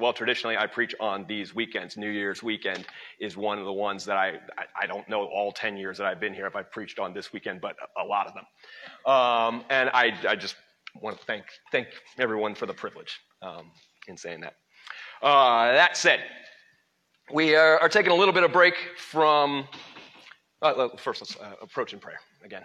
well. Traditionally, I preach on these weekends. New Year's weekend is one of the ones that I, I, don't know all 10 years that I've been here if I've preached on this weekend, but a lot of them. Um, and I, I just want to thank, thank everyone for the privilege um, in saying that. Uh, that said, we are, are, taking a little bit of break from, uh, first let's uh, approach in prayer again.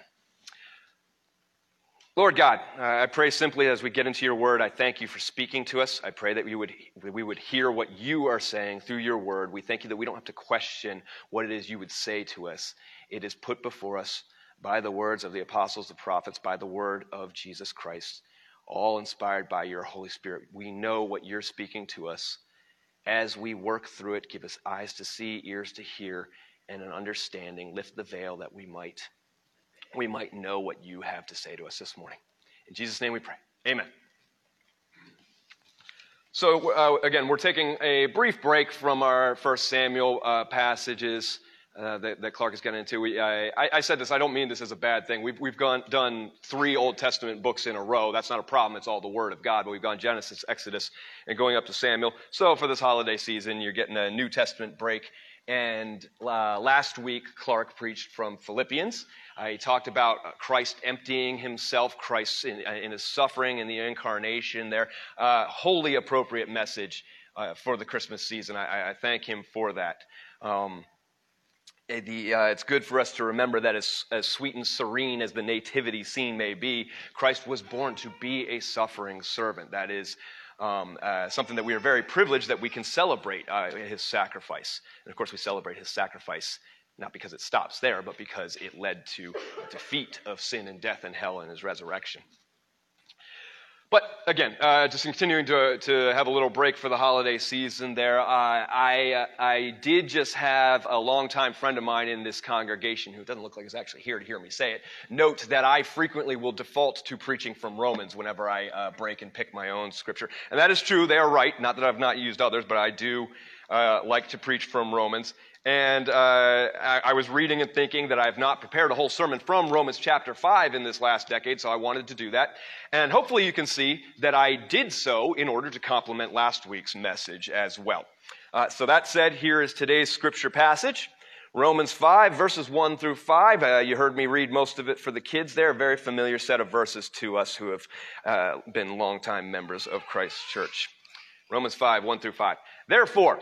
Lord God, uh, I pray simply as we get into your word, I thank you for speaking to us. I pray that we would, we would hear what you are saying through your word. We thank you that we don't have to question what it is you would say to us. It is put before us by the words of the apostles, the prophets, by the word of Jesus Christ, all inspired by your Holy Spirit. We know what you're speaking to us. As we work through it, give us eyes to see, ears to hear, and an understanding. Lift the veil that we might we might know what you have to say to us this morning. In Jesus' name we pray. Amen. So, uh, again, we're taking a brief break from our First Samuel uh, passages uh, that, that, Clark is getting into. We, I, I, said this, I don't mean this as a bad thing. We've, we've gone, done three Old Testament books in a row. That's not a problem, it's all the Word of God. But we've gone Genesis, Exodus, and going up to Samuel. So, for this holiday season, you're getting a New Testament break. And uh, last week, Clark preached from Philippians. Uh, he talked about Christ emptying himself, Christ in, uh, in his suffering and the incarnation there. Uh, wholly appropriate message uh, for the Christmas season. I, I, thank him for that. Um, eh, the, uh, it's good for us to remember that as, as sweet and serene as the nativity scene may be, Christ was born to be a suffering servant. That is um, uh, something that we are very privileged that we can celebrate uh, his sacrifice. And of course, we celebrate his sacrifice not because it stops there, but because it led to defeat of sin and death and hell and his resurrection. But again, uh, just continuing to, to have a little break for the holiday season there, uh, I, uh, I did just have a longtime friend of mine in this congregation who doesn't look like he's actually here to hear me say it, note that I frequently will default to preaching from Romans whenever I uh, break and pick my own scripture. And that is true, they are right. Not that I've not used others, but I do uh, like to preach from Romans. And uh, I, I, was reading and thinking that I have not prepared a whole sermon from Romans chapter 5 in this last decade, so I wanted to do that. And hopefully you can see that I did so in order to complement last week's message as well. Uh, so that said, here is today's scripture passage. Romans 5, verses 1 through 5. Uh, you heard me read most of it for the kids there. A very familiar set of verses to us who have uh, been longtime members of Christ's church. Romans 5, 1 through 5. Therefore,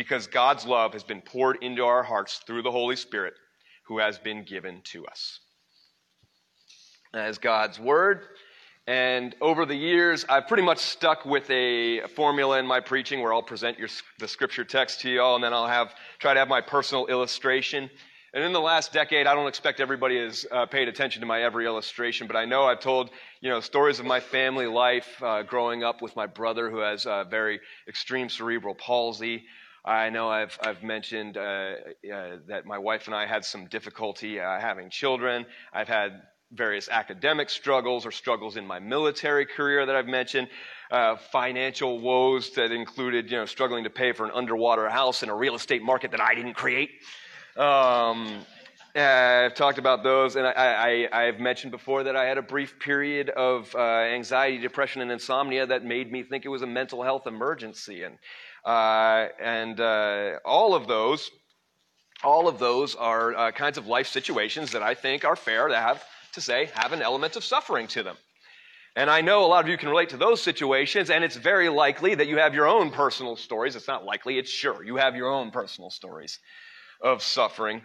because God's love has been poured into our hearts through the Holy Spirit who has been given to us. As God's Word, and over the years, I've pretty much stuck with a formula in my preaching where I'll present your, the scripture text to you all, and then I'll have try to have my personal illustration. And in the last decade, I don't expect everybody has uh, paid attention to my every illustration, but I know I've told you know stories of my family life, uh, growing up with my brother who has very extreme cerebral palsy. I know I've, I've mentioned uh, uh, that my wife and I had some difficulty uh, having children. I've had various academic struggles or struggles in my military career that I've mentioned. Uh, financial woes that included, you know, struggling to pay for an underwater house in a real estate market that I didn't create. Um, I've talked about those, and I, have mentioned before that I had a brief period of uh, anxiety, depression, and insomnia that made me think it was a mental health emergency. And uh, and uh, all of those, all of those are uh, kinds of life situations that I think are fair to have to say have an element of suffering to them. And I know a lot of you can relate to those situations, and it's very likely that you have your own personal stories. It's not likely, it's sure. You have your own personal stories of suffering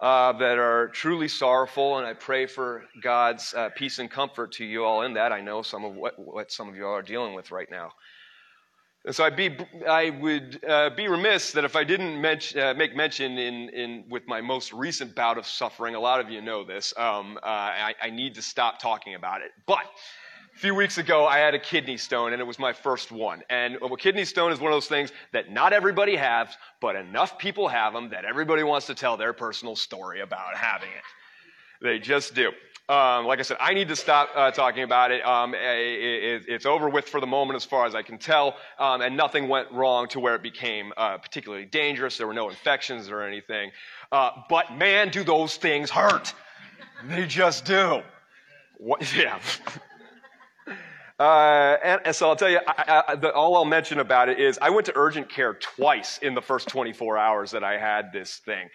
uh, that are truly sorrowful, and I pray for God's uh, peace and comfort to you all in that. I know some of what, what some of you are dealing with right now. And so I'd be, I would uh, be remiss that if I didn't uh, make mention in, in, with my most recent bout of suffering, a lot of you know this, um, uh, I, I, need to stop talking about it. But A few weeks ago, I had a kidney stone, and it was my first one. And a kidney stone is one of those things that not everybody has, but enough people have them that everybody wants to tell their personal story about having it. They just do. Um, like I said, I need to stop uh, talking about it. Um, it, it. It's over with for the moment, as far as I can tell, um, and nothing went wrong to where it became uh, particularly dangerous. There were no infections or anything. Uh, but man, do those things hurt! They just do. What, yeah. Uh, and, and, so I'll tell you, I, I, the, all I'll mention about it is I went to urgent care twice in the first 24 hours that I had this thing.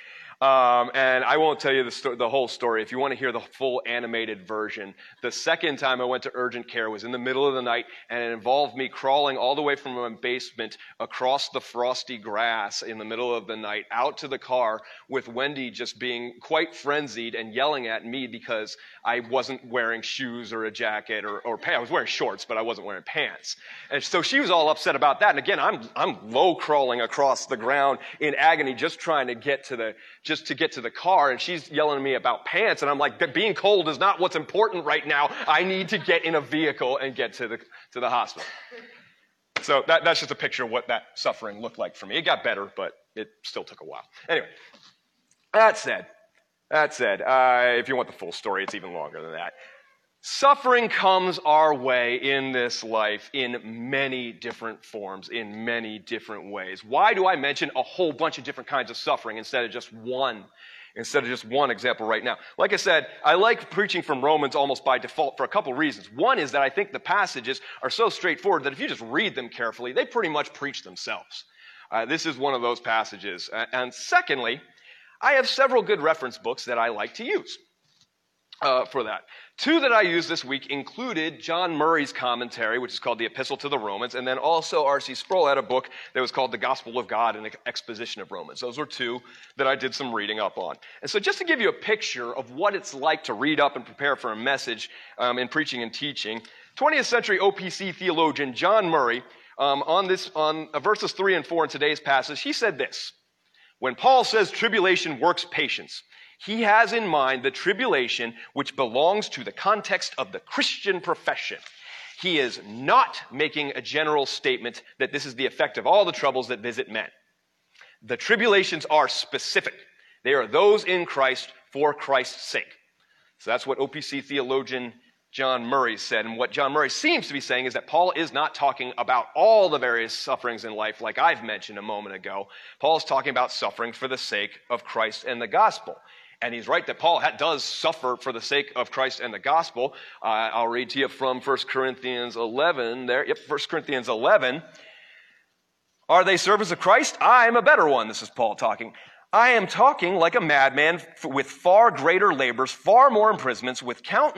Um, and I won't tell you the, sto- the, whole story. If you want to hear the full animated version, the second time I went to urgent care was in the middle of the night, and it involved me crawling all the way from my basement across the frosty grass in the middle of the night out to the car with Wendy just being quite frenzied and yelling at me because I wasn't wearing shoes or a jacket or, or pants. I was wearing shorts, but I wasn't wearing pants. And so she was all upset about that. And again, I'm, I'm low crawling across the ground in agony, just trying to get to the, just to get to the car and she's yelling at me about pants and I'm like, being cold is not what's important right now. I need to get in a vehicle and get to the, to the hospital. So that, that's just a picture of what that suffering looked like for me. It got better, but it still took a while. Anyway, that said, that said, uh, if you want the full story, it's even longer than that. Suffering comes our way in this life in many different forms, in many different ways. Why do I mention a whole bunch of different kinds of suffering instead of just one? Instead of just one example right now. Like I said, I like preaching from Romans almost by default for a couple reasons. One is that I think the passages are so straightforward that if you just read them carefully, they pretty much preach themselves. Uh, this is one of those passages. and secondly, I have several good reference books that I like to use uh, for that. Two that I used this week included John Murray's commentary, which is called The Epistle to the Romans, and then also R.C. Sproul had a book that was called The Gospel of God and Exposition of Romans. Those were two that I did some reading up on. And so just to give you a picture of what it's like to read up and prepare for a message um, in preaching and teaching, 20th century OPC theologian John Murray, um, on, this, on uh, verses 3 and 4 in today's passage, he said this. When Paul says tribulation works patience, he has in mind the tribulation which belongs to the context of the Christian profession. He is not making a general statement that this is the effect of all the troubles that visit men. The tribulations are specific. They are those in Christ for Christ's sake. So that's what OPC theologian John Murray said. And what John Murray seems to be saying is that Paul is not talking about all the various sufferings in life, like I've mentioned a moment ago. Paul's talking about suffering for the sake of Christ and the gospel. And he's right that Paul does suffer for the sake of Christ and the gospel. Uh, I'll read to you from 1 Corinthians 11 there. Yep, 1 Corinthians 11. Are they servants of Christ? I am a better one. This is Paul talking. I am talking like a madman with far greater labors, far more imprisonments, with count,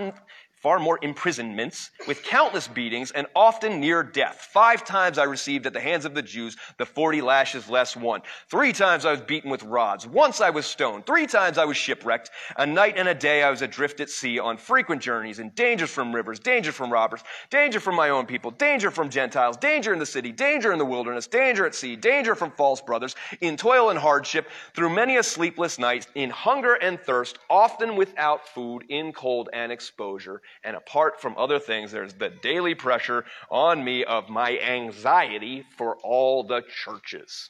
far more imprisonments, with countless beatings, and often near death. Five times I received at the hands of the Jews the forty lashes less one. Three times I was beaten with rods. Once I was stoned. Three times I was shipwrecked. A night and a day I was adrift at sea on frequent journeys, in danger from rivers, danger from robbers, danger from my own people, danger from Gentiles, danger in the city, danger in the wilderness, danger at sea, danger from false brothers, in toil and hardship, through many a sleepless night, in hunger and thirst, often without food, in cold and exposure and apart from other things, there's the daily pressure on me of my anxiety for all the churches.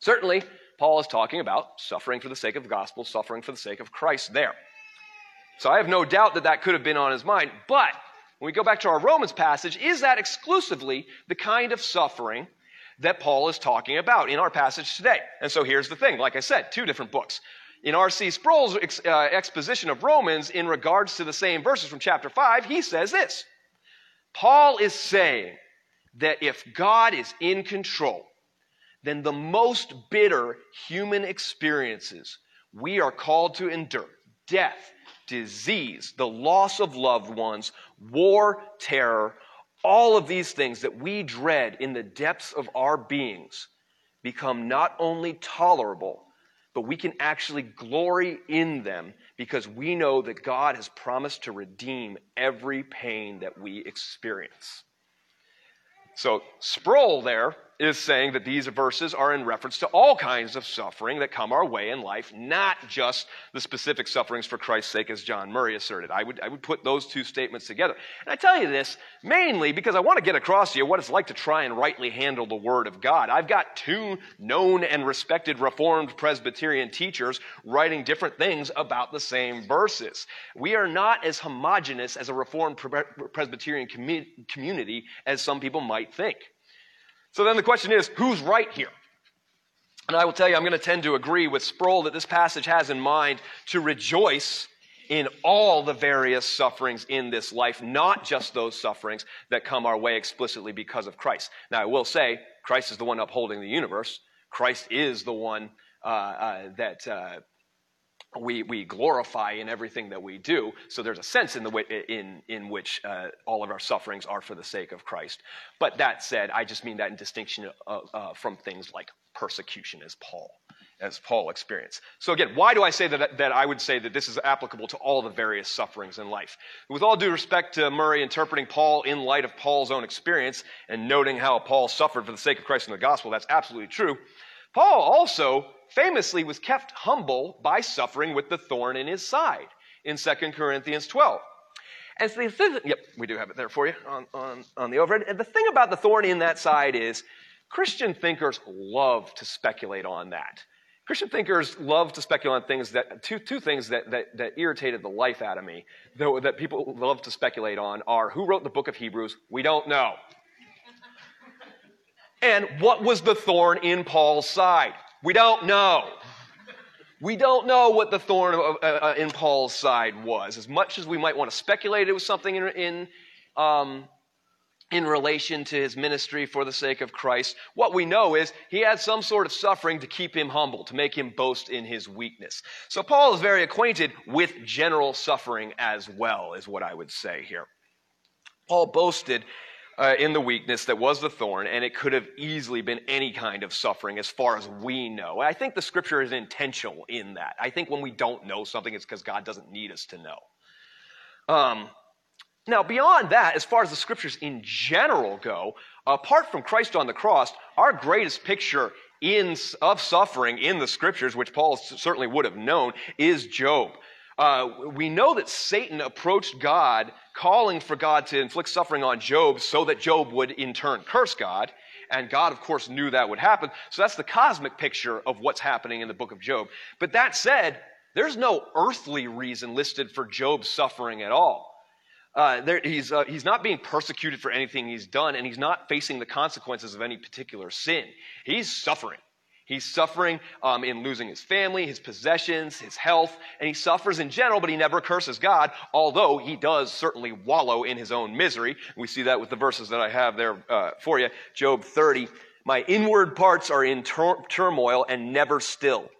Certainly, Paul is talking about suffering for the sake of the gospel, suffering for the sake of Christ there. So I have no doubt that that could have been on his mind. But when we go back to our Romans passage, is that exclusively the kind of suffering that Paul is talking about in our passage today? And so here's the thing. Like I said, two different books. In R.C. Sproul's ex, uh, exposition of Romans, in regards to the same verses from chapter 5, he says this Paul is saying that if God is in control, then the most bitter human experiences we are called to endure death, disease, the loss of loved ones, war, terror, all of these things that we dread in the depths of our beings become not only tolerable, but we can actually glory in them because we know that God has promised to redeem every pain that we experience. So, Sproul there is saying that these verses are in reference to all kinds of suffering that come our way in life, not just the specific sufferings for Christ's sake, as John Murray asserted. I would, I would put those two statements together. And I tell you this mainly because I want to get across to you what it's like to try and rightly handle the Word of God. I've got two known and respected Reformed Presbyterian teachers writing different things about the same verses. We are not as homogenous as a Reformed Presbyterian community as some people might think. So then the question is, who's right here? And I will tell you, I'm going to tend to agree with Sproul that this passage has in mind to rejoice in all the various sufferings in this life, not just those sufferings that come our way explicitly because of Christ. Now, I will say, Christ is the one upholding the universe. Christ is the one uh, uh, that uh, we, we glorify in everything that we do. So there's a sense in, the way, in, in which uh, all of our sufferings are for the sake of Christ. But that said, I just mean that in distinction uh, uh, from things like persecution as Paul, as Paul experienced. So again, why do I say that, that I would say that this is applicable to all the various sufferings in life? With all due respect to Murray interpreting Paul in light of Paul's own experience and noting how Paul suffered for the sake of Christ and the gospel, that's absolutely true. Paul also famously was kept humble by suffering with the thorn in his side in 2 Corinthians 12. And so the, yep, we do have it there for you on, on, on the overhead. And the thing about the thorn in that side is Christian thinkers love to speculate on that. Christian thinkers love to speculate on things that, two, two things that, that, that irritated the life out of me, though, that people love to speculate on are who wrote the book of Hebrews? We don't know. and what was the thorn in Paul's side? We don't know. We don't know what the thorn uh, uh, in Paul's side was. As much as we might want to speculate it was something in, in, um, in relation to his ministry for the sake of Christ, what we know is he had some sort of suffering to keep him humble, to make him boast in his weakness. So Paul is very acquainted with general suffering as well, is what I would say here. Paul boasted uh, in the weakness that was the thorn, and it could have easily been any kind of suffering as far as we know. I think the scripture is intentional in that. I think when we don't know something, it's because God doesn't need us to know. Um, now, beyond that, as far as the scriptures in general go, apart from Christ on the cross, our greatest picture in, of suffering in the scriptures, which Paul certainly would have known, is Job. Uh, we know that Satan approached God calling for God to inflict suffering on Job so that Job would in turn curse God. And God, of course, knew that would happen. So that's the cosmic picture of what's happening in the book of Job. But that said, there's no earthly reason listed for Job's suffering at all. Uh, there, he's, uh, he's not being persecuted for anything he's done, and he's not facing the consequences of any particular sin. He's suffering. He's suffering um, in losing his family, his possessions, his health, and he suffers in general, but he never curses God, although he does certainly wallow in his own misery. We see that with the verses that I have there uh, for you. Job 30. My inward parts are in tur- turmoil and never still.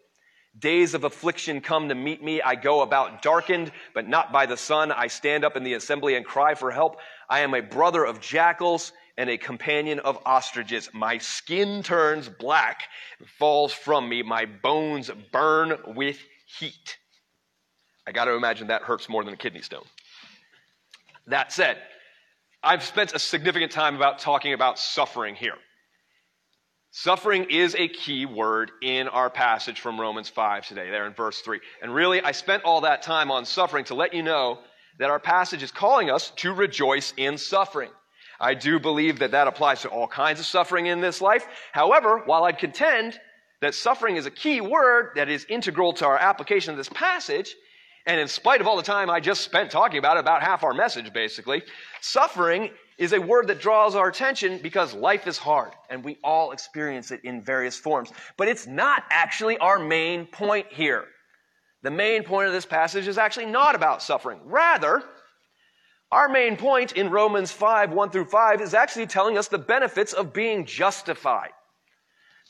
Days of affliction come to meet me. I go about darkened, but not by the sun. I stand up in the assembly and cry for help. I am a brother of jackals and a companion of ostriches. My skin turns black, falls from me, my bones burn with heat. I got to imagine that hurts more than a kidney stone. That said, I've spent a significant time about talking about suffering here. Suffering is a key word in our passage from Romans 5 today, there in verse 3. And really, I spent all that time on suffering to let you know that our passage is calling us to rejoice in suffering. I do believe that that applies to all kinds of suffering in this life. However, while I'd contend that suffering is a key word that is integral to our application of this passage, and in spite of all the time I just spent talking about it, about half our message basically, suffering is a word that draws our attention because life is hard and we all experience it in various forms. But it's not actually our main point here. The main point of this passage is actually not about suffering. Rather, our main point in Romans 5, 1 through 5 is actually telling us the benefits of being justified.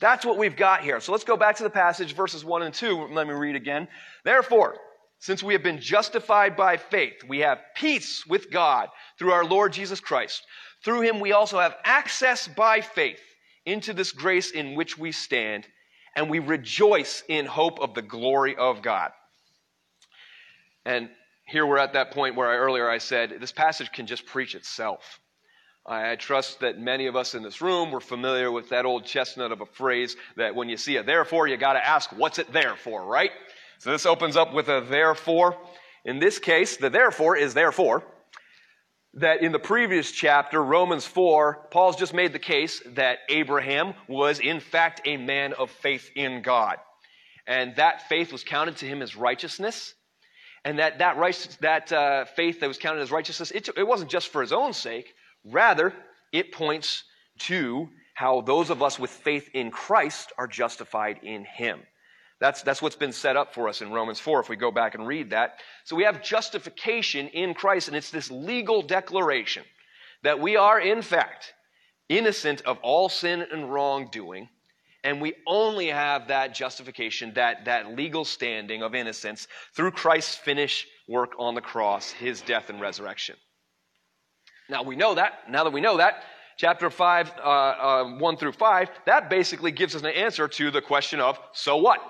That's what we've got here. So let's go back to the passage, verses 1 and 2. Let me read again. Therefore, since we have been justified by faith, we have peace with God through our Lord Jesus Christ. Through him we also have access by faith into this grace in which we stand, and we rejoice in hope of the glory of God. And here we're at that point where I, earlier I said this passage can just preach itself. I trust that many of us in this room were familiar with that old chestnut of a phrase that when you see a therefore, you got to ask, what's it there for, right? So this opens up with a therefore. In this case, the therefore is therefore that in the previous chapter, Romans 4, Paul's just made the case that Abraham was in fact a man of faith in God. And that faith was counted to him as righteousness. And that, that, that uh, faith that was counted as righteousness, it, it wasn't just for his own sake. Rather, it points to how those of us with faith in Christ are justified in him. That's, that's what's been set up for us in Romans 4 if we go back and read that. So we have justification in Christ, and it's this legal declaration that we are, in fact, innocent of all sin and wrongdoing, and we only have that justification, that, that legal standing of innocence through Christ's finished work on the cross, his death and resurrection. Now we know that. Now that we know that, chapter 5, uh, uh, 1 through 5, that basically gives us an answer to the question of, so what?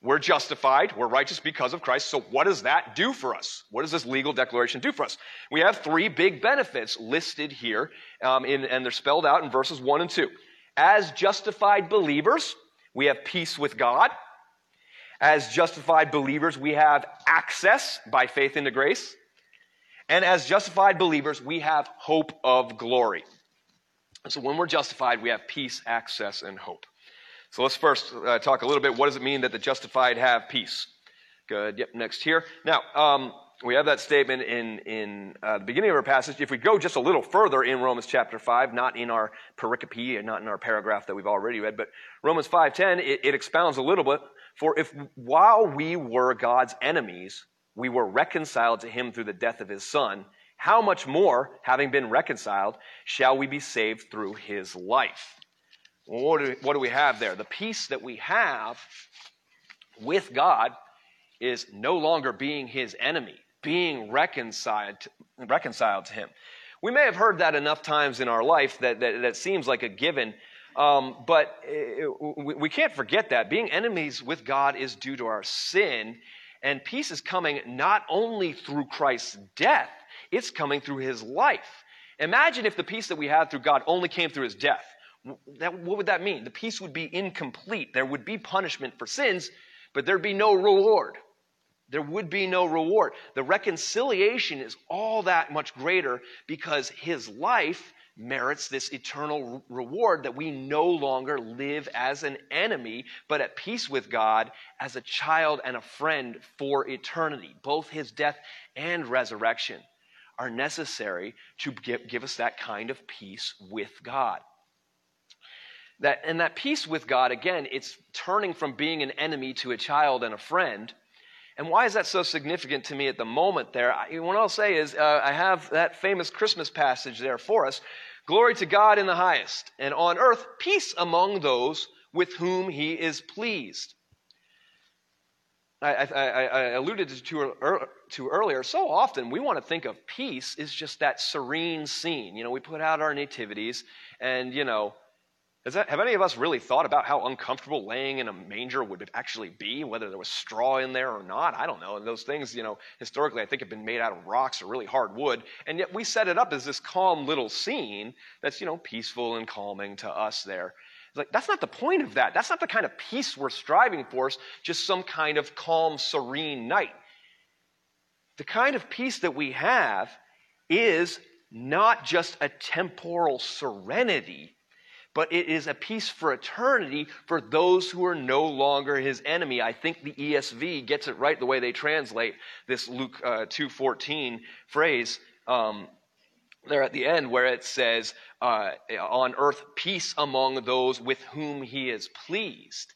We're justified, we're righteous because of Christ, so what does that do for us? What does this legal declaration do for us? We have three big benefits listed here, um, in, and they're spelled out in verses 1 and 2. As justified believers, we have peace with God. As justified believers, we have access by faith into grace. And as justified believers, we have hope of glory. So when we're justified, we have peace, access, and hope. So let's first uh, talk a little bit. What does it mean that the justified have peace? Good. Yep. Next here. Now, um, we have that statement in in uh, the beginning of our passage. If we go just a little further in Romans chapter five, not in our pericope and not in our paragraph that we've already read, but Romans five ten, it, it expounds a little bit. For if while we were God's enemies, we were reconciled to him through the death of his son, how much more, having been reconciled, shall we be saved through his life? What, do, what do we have there? The peace that we have with God is no longer being his enemy, being reconciled, reconciled to him. We may have heard that enough times in our life that, that, that seems like a given, um, but it, we can't forget that. Being enemies with God is due to our sin, and peace is coming not only through Christ's death, it's coming through his life. Imagine if the peace that we have through God only came through his death. That, what would that mean? The peace would be incomplete. There would be punishment for sins, but there'd be no reward. There would be no reward. The reconciliation is all that much greater because his life merits this eternal reward that we no longer live as an enemy, but at peace with God as a child and a friend for eternity. Both his death and resurrection are necessary to give, give us that kind of peace with God. That, and that peace with God, again, it's turning from being an enemy to a child and a friend. And why is that so significant to me at the moment there? I, what I'll say is, uh, I have that famous Christmas passage there for us Glory to God in the highest, and on earth peace among those with whom he is pleased. I, I, I alluded to, to earlier, so often we want to think of peace as just that serene scene. You know, we put out our nativities, and, you know, that, have any of us really thought about how uncomfortable laying in a manger would actually be, whether there was straw in there or not? I don't know. And those things, you know, historically, I think have been made out of rocks or really hard wood. And yet we set it up as this calm little scene that's, you know, peaceful and calming to us there. It's like, that's not the point of that. That's not the kind of peace we're striving for, it's just some kind of calm, serene night. The kind of peace that we have is not just a temporal serenity but it is a peace for eternity for those who are no longer his enemy. I think the ESV gets it right the way they translate this Luke uh, 2.14 phrase um, there at the end where it says, uh, on earth, peace among those with whom he is pleased.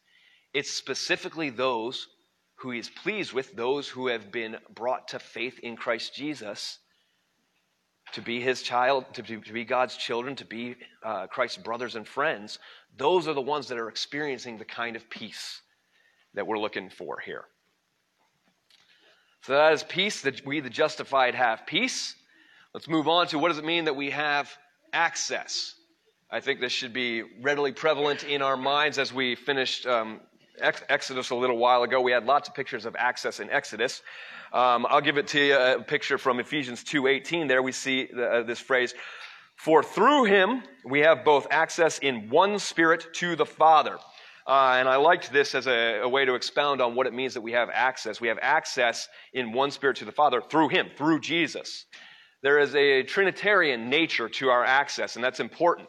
It's specifically those who he is pleased with, those who have been brought to faith in Christ Jesus to be his child, to be, to be God's children, to be uh, Christ's brothers and friends, those are the ones that are experiencing the kind of peace that we're looking for here. So that is peace, that we, the justified, have peace. Let's move on to what does it mean that we have access? I think this should be readily prevalent in our minds as we finished um, Exodus a little while ago. We had lots of pictures of access in Exodus. Um, I'll give it to you a picture from Ephesians 2:18. There we see the, uh, this phrase, For through him we have both access in one spirit to the Father. Uh, and I liked this as a, a, way to expound on what it means that we have access. We have access in one spirit to the Father through him, through Jesus. There is a Trinitarian nature to our access, and that's important.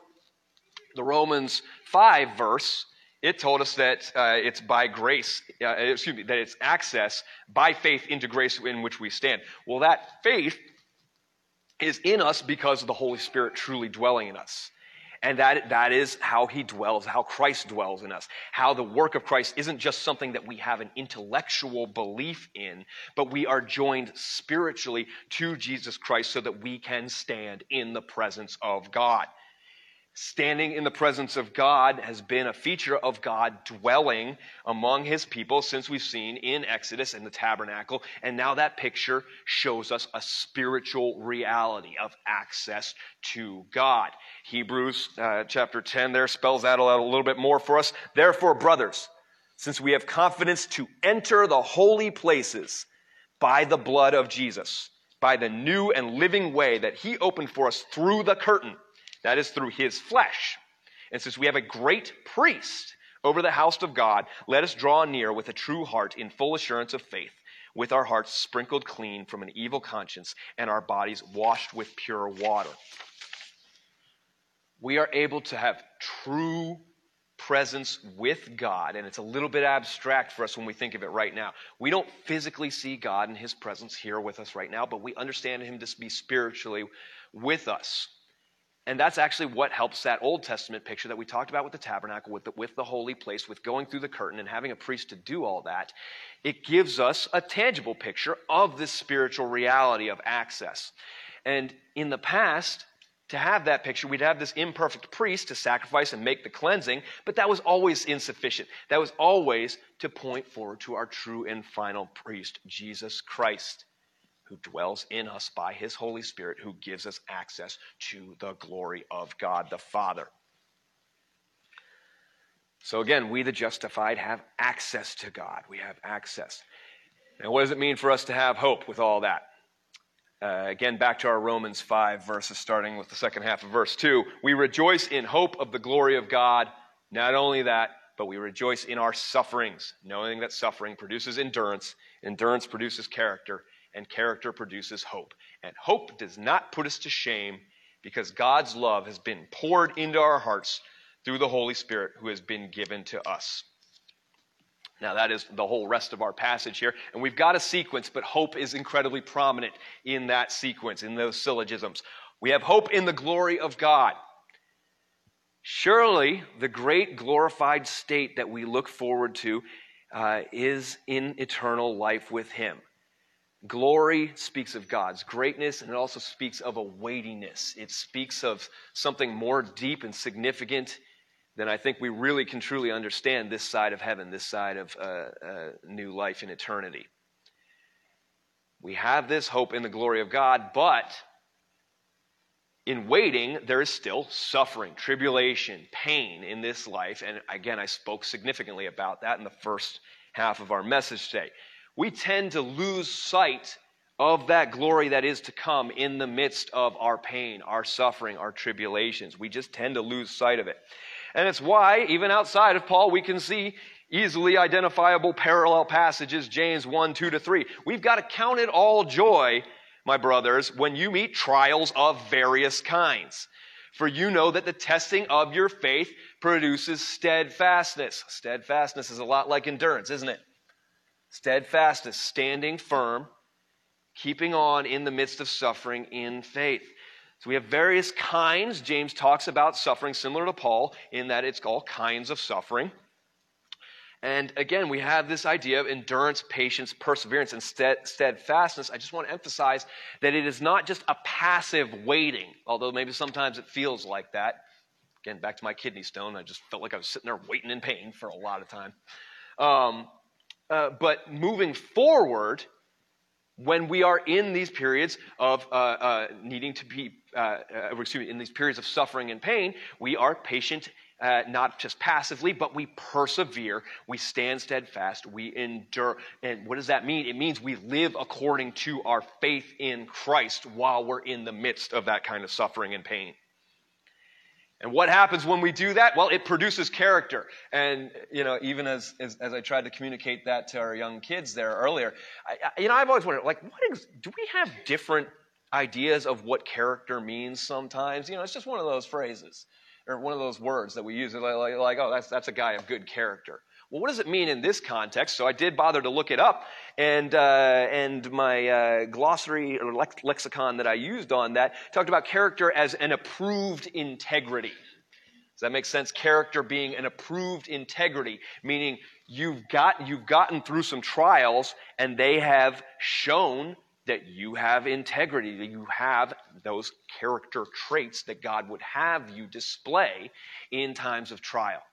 The Romans 5 verse, it told us that uh, it's by grace, uh, excuse me, that it's access by faith into grace in which we stand. Well, that faith is in us because of the Holy Spirit truly dwelling in us. And that, that is how he dwells, how Christ dwells in us. How the work of Christ isn't just something that we have an intellectual belief in, but we are joined spiritually to Jesus Christ so that we can stand in the presence of God. Standing in the presence of God has been a feature of God dwelling among his people since we've seen in Exodus and the tabernacle. And now that picture shows us a spiritual reality of access to God. Hebrews uh, chapter 10 there spells that out a little bit more for us. Therefore, brothers, since we have confidence to enter the holy places by the blood of Jesus, by the new and living way that he opened for us through the curtain, that is through his flesh. And since we have a great priest over the house of God, let us draw near with a true heart in full assurance of faith, with our hearts sprinkled clean from an evil conscience and our bodies washed with pure water. We are able to have true presence with God, and it's a little bit abstract for us when we think of it right now. We don't physically see God in His presence here with us right now, but we understand Him to be spiritually with us. And that's actually what helps that Old Testament picture that we talked about with the tabernacle, with the, with the holy place, with going through the curtain and having a priest to do all that. It gives us a tangible picture of this spiritual reality of access. And in the past, to have that picture, we'd have this imperfect priest to sacrifice and make the cleansing, but that was always insufficient. That was always to point forward to our true and final priest, Jesus Christ who dwells in us by his Holy Spirit, who gives us access to the glory of God the Father. So again, we the justified have access to God. We have access. Now, what does it mean for us to have hope with all that? Uh, again, back to our Romans 5 verses, starting with the second half of verse 2. We rejoice in hope of the glory of God. Not only that, but we rejoice in our sufferings, knowing that suffering produces endurance, endurance produces character, and character produces hope. And hope does not put us to shame because God's love has been poured into our hearts through the Holy Spirit who has been given to us. Now, that is the whole rest of our passage here. And we've got a sequence, but hope is incredibly prominent in that sequence, in those syllogisms. We have hope in the glory of God. Surely, the great glorified state that we look forward to uh, is in eternal life with Him. Glory speaks of God's greatness, and it also speaks of a weightiness. It speaks of something more deep and significant than I think we really can truly understand this side of heaven, this side of uh, uh, new life in eternity. We have this hope in the glory of God, but in waiting, there is still suffering, tribulation, pain in this life. And again, I spoke significantly about that in the first half of our message today we tend to lose sight of that glory that is to come in the midst of our pain, our suffering, our tribulations. We just tend to lose sight of it. And it's why, even outside of Paul, we can see easily identifiable parallel passages, James 1, 2 to 3. We've got to count it all joy, my brothers, when you meet trials of various kinds. For you know that the testing of your faith produces steadfastness. Steadfastness is a lot like endurance, isn't it? Steadfast is standing firm, keeping on in the midst of suffering in faith. So we have various kinds. James talks about suffering similar to Paul in that it's all kinds of suffering. And again, we have this idea of endurance, patience, perseverance, and steadfastness. I just want to emphasize that it is not just a passive waiting, although maybe sometimes it feels like that. Again, back to my kidney stone, I just felt like I was sitting there waiting in pain for a lot of time. Um, uh, but moving forward, when we are in these periods of uh, uh, needing to be, uh, uh, excuse me, in these periods of suffering and pain, we are patient, not just passively, but we persevere, we stand steadfast, we endure. And what does that mean? It means we live according to our faith in Christ while we're in the midst of that kind of suffering and pain. And what happens when we do that? Well, it produces character. And, you know, even as, as, as I tried to communicate that to our young kids there earlier, I, I, you know, I've always wondered, like, what is, do we have different ideas of what character means sometimes? You know, it's just one of those phrases or one of those words that we use, like, like, oh, that's, that's a guy of good character. Well, what does it mean in this context? So I did bother to look it up, and, uh, and my uh, glossary or lex- lexicon that I used on that talked about character as an approved integrity. Does that make sense? Character being an approved integrity, meaning you've, got, you've gotten through some trials and they have shown that you have integrity, that you have those character traits that God would have you display in times of trial.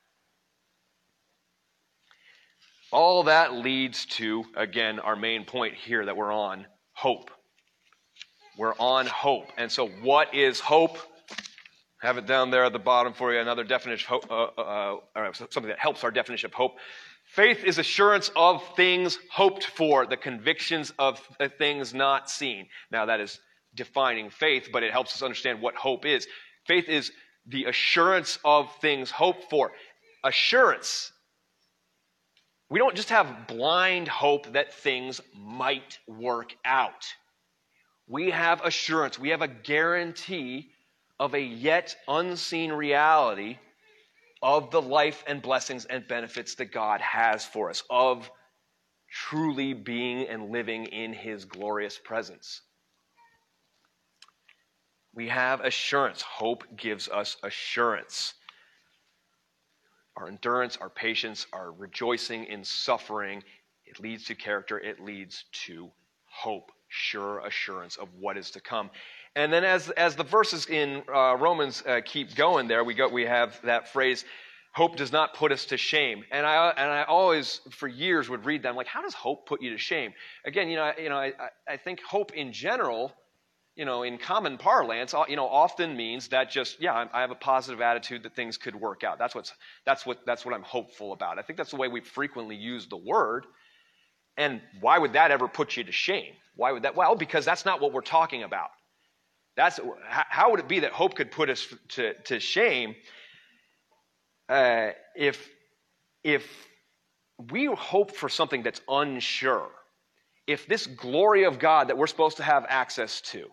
All that leads to, again, our main point here that we're on hope. We're on hope. And so, what is hope? Have it down there at the bottom for you. Another definition of hope, uh, uh, uh something that helps our definition of hope. Faith is assurance of things hoped for, the convictions of things not seen. Now, that is defining faith, but it helps us understand what hope is. Faith is the assurance of things hoped for. Assurance we don't just have blind hope that things might work out. We have assurance, we have a guarantee of a yet unseen reality of the life and blessings and benefits that God has for us, of truly being and living in His glorious presence. We have assurance. Hope gives us assurance our endurance, our patience, our rejoicing in suffering. It leads to character, it leads to hope, sure assurance of what is to come. And then, as, as the verses in uh, Romans uh, keep going there, we, go, we have that phrase, hope does not put us to shame. And I, and I always, for years, would read them like, how does hope put you to shame? Again, you know, you know, I, I think hope in general you know, in common parlance, you know, often means that just, yeah, I have a positive attitude that things could work out. That's, what's, that's, what, that's what I'm hopeful about. I think that's the way we frequently use the word. And why would that ever put you to shame? Why would that? Well, because that's not what we're talking about. That's, how would it be that hope could put us to, to shame uh, if, if we hope for something that's unsure? If this glory of God that we're supposed to have access to,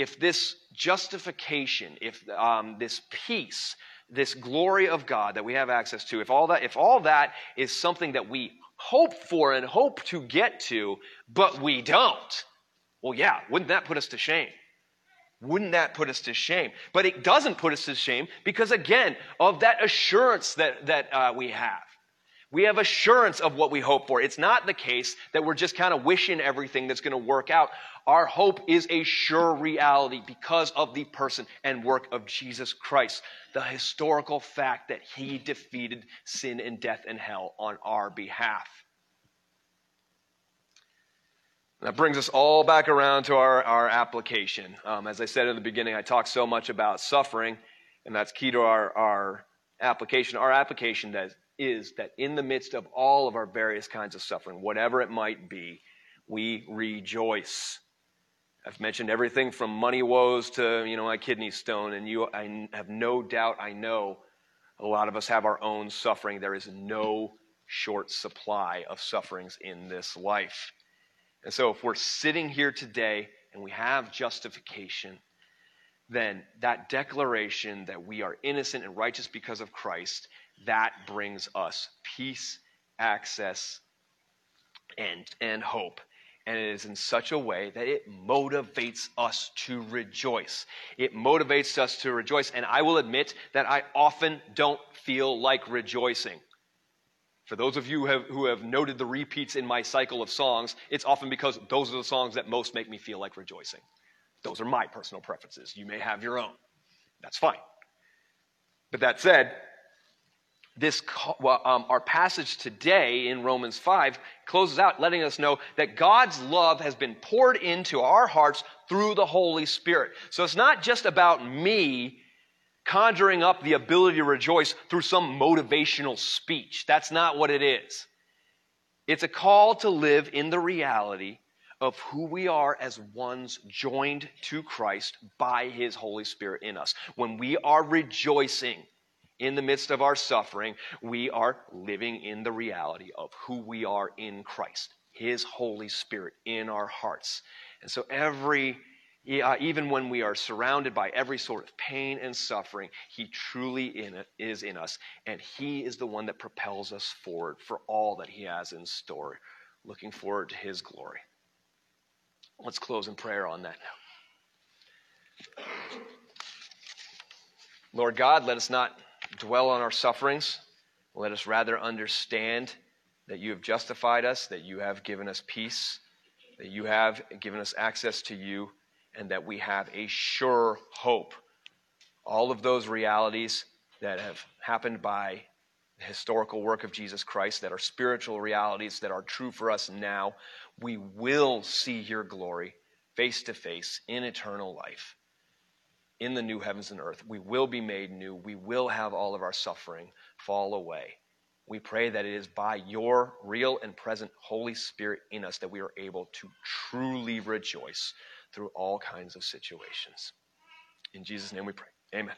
if this justification, if um, this peace, this glory of God that we have access to, if all that, if all that is something that we hope for and hope to get to, but we don't, well, yeah, wouldn't that put us to shame? Wouldn't that put us to shame? But it doesn't put us to shame because, again, of that assurance that, that uh, we have. We have assurance of what we hope for. It's not the case that we're just kind of wishing everything that's going to work out. Our hope is a sure reality because of the person and work of Jesus Christ, the historical fact that he defeated sin and death and hell on our behalf. That brings us all back around to our, our application. Um, as I said in the beginning, I talked so much about suffering, and that's key to our, our application. Our application that is that in the midst of all of our various kinds of suffering, whatever it might be, we rejoice. I've mentioned everything from money woes to, you know, my kidney stone, and you, I have no doubt, I know a lot of us have our own suffering. There is no short supply of sufferings in this life. And so, if we're sitting here today and we have justification, then that declaration that we are innocent and righteous because of Christ, that brings us peace, access, and, and hope and it is in such a way that it motivates us to rejoice. It motivates us to rejoice, and I will admit that I often don't feel like rejoicing. For those of you who have, who have noted the repeats in my cycle of songs, it's often because those are the songs that most make me feel like rejoicing. Those are my personal preferences. You may have your own. That's fine. But that said, this um, our passage today in Romans 5 closes out letting us know that God's love has been poured into our hearts through the Holy Spirit. So it's not just about me conjuring up the ability to rejoice through some motivational speech. That's not what it is. It's a call to live in the reality of who we are as ones joined to Christ by his Holy Spirit in us. When we are rejoicing in the midst of our suffering, we are living in the reality of who we are in Christ, his Holy Spirit in our hearts. And so every uh, even when we are surrounded by every sort of pain and suffering, He truly in it, is in us, and He is the one that propels us forward for all that He has in store, looking forward to His glory. Let's close in prayer on that now. Lord God, let us not dwell on our sufferings. Let us rather understand that you have justified us, that you have given us peace, that you have given us access to you and that we have a sure hope. All of those realities that have happened by the historical work of Jesus Christ, that are spiritual realities that are true for us now, we will see your glory face to face in eternal life, in the new heavens and earth. We will be made new. We will have all of our suffering fall away. We pray that it is by your real and present Holy Spirit in us that we are able to truly rejoice through all kinds of situations. In Jesus' name we pray. Amen.